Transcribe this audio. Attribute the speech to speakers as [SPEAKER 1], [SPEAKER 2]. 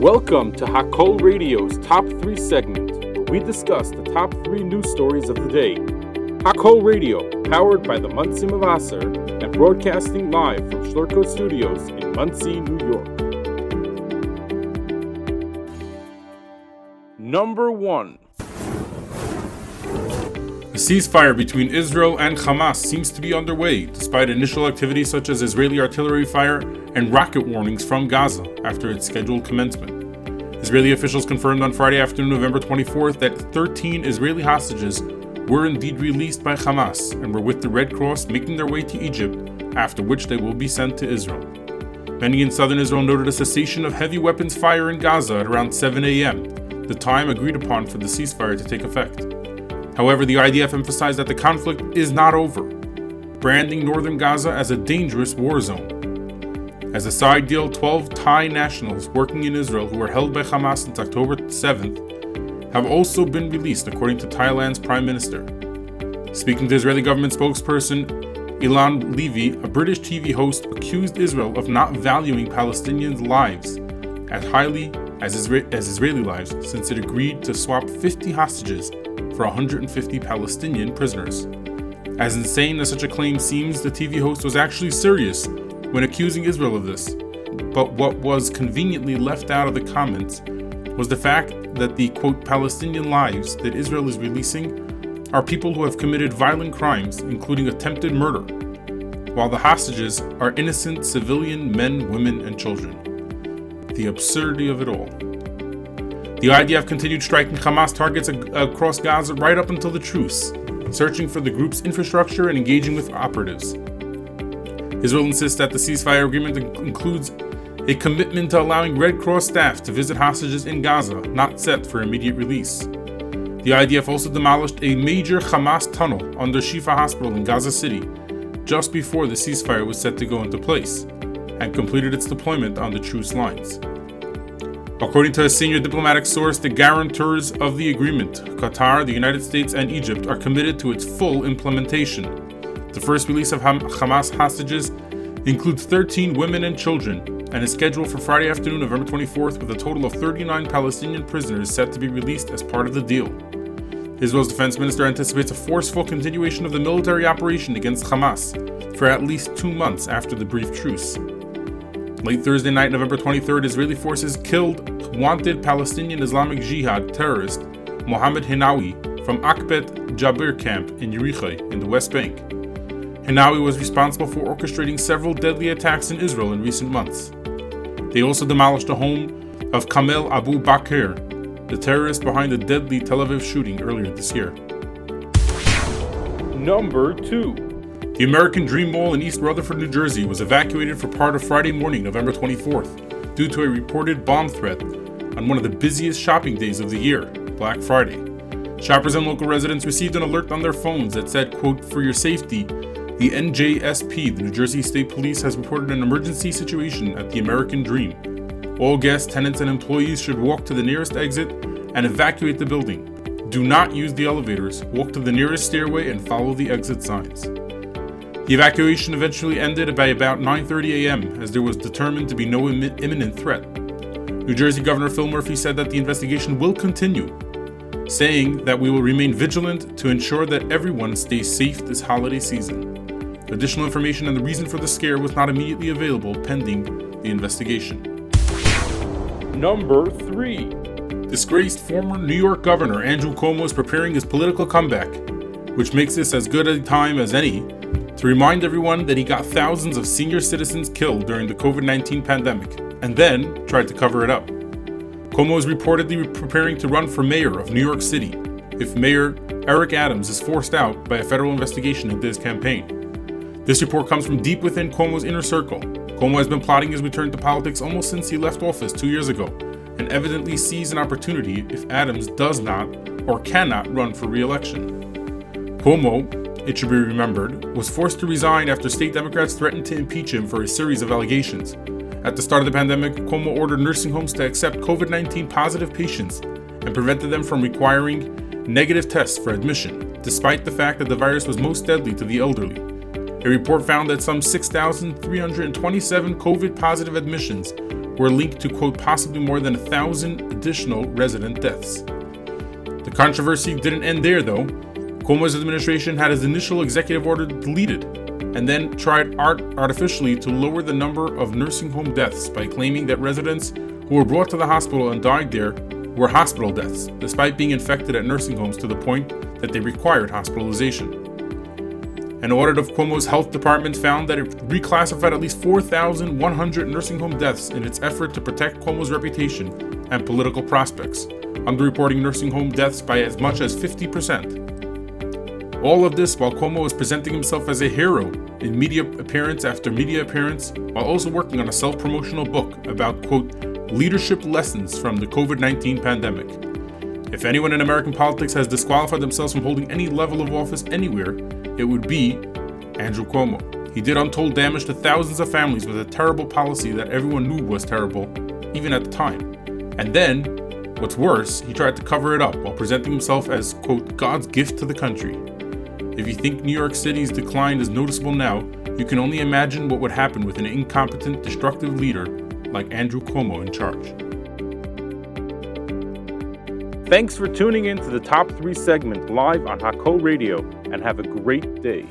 [SPEAKER 1] Welcome to Hakol Radio's Top 3 segment, where we discuss the top 3 news stories of the day. Hakol Radio, powered by the Monsey Mavasser and broadcasting live from Schlurko Studios in Monsey, New York. Number 1
[SPEAKER 2] A ceasefire between Israel and Hamas seems to be underway, despite initial activity such as Israeli artillery fire and rocket warnings from Gaza after its scheduled commencement. Israeli officials confirmed on Friday afternoon, November 24th, that 13 Israeli hostages were indeed released by Hamas and were with the Red Cross making their way to Egypt, after which they will be sent to Israel. Many in southern Israel noted a cessation of heavy weapons fire in Gaza at around 7 a.m., the time agreed upon for the ceasefire to take effect. However, the IDF emphasized that the conflict is not over, branding northern Gaza as a dangerous war zone. As a side deal, 12 Thai nationals working in Israel who were held by Hamas since October 7th have also been released, according to Thailand's prime minister. Speaking to Israeli government spokesperson Eylon Levy, a British TV host accused Israel of not valuing Palestinians' lives as highly as, Isra- as Israeli lives since it agreed to swap 50 hostages for 150 Palestinian prisoners. As insane as such a claim seems, the TV host was actually serious when accusing Israel of this. But what was conveniently left out of the comments was the fact that the quote Palestinian lives that Israel is releasing are people who have committed violent crimes, including attempted murder, while the hostages are innocent civilian men, women, and children. The absurdity of it all. The IDF continued striking Hamas targets across Gaza right up until the truce, searching for the group's infrastructure and engaging with operatives. Israel insists that the ceasefire agreement includes a commitment to allowing Red Cross staff to visit hostages in Gaza, not set for immediate release. The IDF also demolished a major Hamas tunnel under Shifa Hospital in Gaza City just before the ceasefire was set to go into place, and completed its deployment on the truce lines. According to a senior diplomatic source, the guarantors of the agreement, Qatar, the United States, and Egypt, are committed to its full implementation. The first release of Ham- Hamas hostages includes 13 women and children and is scheduled for Friday afternoon, November 24th, with a total of 39 Palestinian prisoners set to be released as part of the deal. Israel's defense minister anticipates a forceful continuation of the military operation against Hamas for at least two months after the brief truce. Late Thursday night, November 23rd, Israeli forces killed wanted Palestinian Islamic Jihad terrorist Mohammed Hinawi from Akbet Jabir camp in Yericho in the West Bank. Hinawi was responsible for orchestrating several deadly attacks in Israel in recent months. They also demolished the home of Kamel Abu Bakr, the terrorist behind the deadly Tel Aviv shooting earlier this year.
[SPEAKER 1] Number 2
[SPEAKER 2] The American Dream Mall in East Rutherford, New Jersey was evacuated for part of Friday morning, November 24th, due to a reported bomb threat on one of the busiest shopping days of the year, Black Friday. Shoppers and local residents received an alert on their phones that said, quote, for your safety, the NJSP, the New Jersey State Police, has reported an emergency situation at the American Dream. All guests, tenants, and employees should walk to the nearest exit and evacuate the building. Do not use the elevators, walk to the nearest stairway, and follow the exit signs. The evacuation eventually ended by about 9:30 a.m. as there was determined to be no immi- imminent threat. New Jersey Governor Phil Murphy said that the investigation will continue, saying that we will remain vigilant to ensure that everyone stays safe this holiday season. Additional information on the reason for the scare was not immediately available pending the investigation.
[SPEAKER 1] Number 3
[SPEAKER 2] Disgraced former New York Governor Andrew Cuomo is preparing his political comeback, which makes this as good a time as any to remind everyone that he got thousands of senior citizens killed during the COVID 19 pandemic and then tried to cover it up. Cuomo is reportedly preparing to run for mayor of New York City if Mayor Eric Adams is forced out by a federal investigation into his campaign. This report comes from deep within Cuomo's inner circle. Cuomo has been plotting his return to politics almost since he left office two years ago and evidently sees an opportunity if Adams does not or cannot run for re election. Cuomo, it should be remembered, was forced to resign after state Democrats threatened to impeach him for a series of allegations. At the start of the pandemic, Cuomo ordered nursing homes to accept COVID 19 positive patients and prevented them from requiring negative tests for admission, despite the fact that the virus was most deadly to the elderly. A report found that some 6,327 COVID positive admissions were linked to, quote, possibly more than a thousand additional resident deaths. The controversy didn't end there, though. Cuomo's administration had his initial executive order deleted and then tried art artificially to lower the number of nursing home deaths by claiming that residents who were brought to the hospital and died there were hospital deaths, despite being infected at nursing homes to the point that they required hospitalization. An audit of Cuomo's health department found that it reclassified at least 4,100 nursing home deaths in its effort to protect Cuomo's reputation and political prospects, underreporting nursing home deaths by as much as 50%. All of this while Cuomo was presenting himself as a hero in media appearance after media appearance, while also working on a self promotional book about, quote, leadership lessons from the COVID 19 pandemic. If anyone in American politics has disqualified themselves from holding any level of office anywhere, it would be Andrew Cuomo. He did untold damage to thousands of families with a terrible policy that everyone knew was terrible, even at the time. And then, what's worse, he tried to cover it up while presenting himself as, quote, God's gift to the country. If you think New York City's decline is noticeable now, you can only imagine what would happen with an incompetent, destructive leader like Andrew Cuomo in charge.
[SPEAKER 1] Thanks for tuning in to the Top 3 segment live on Hakol Radio and have a great day.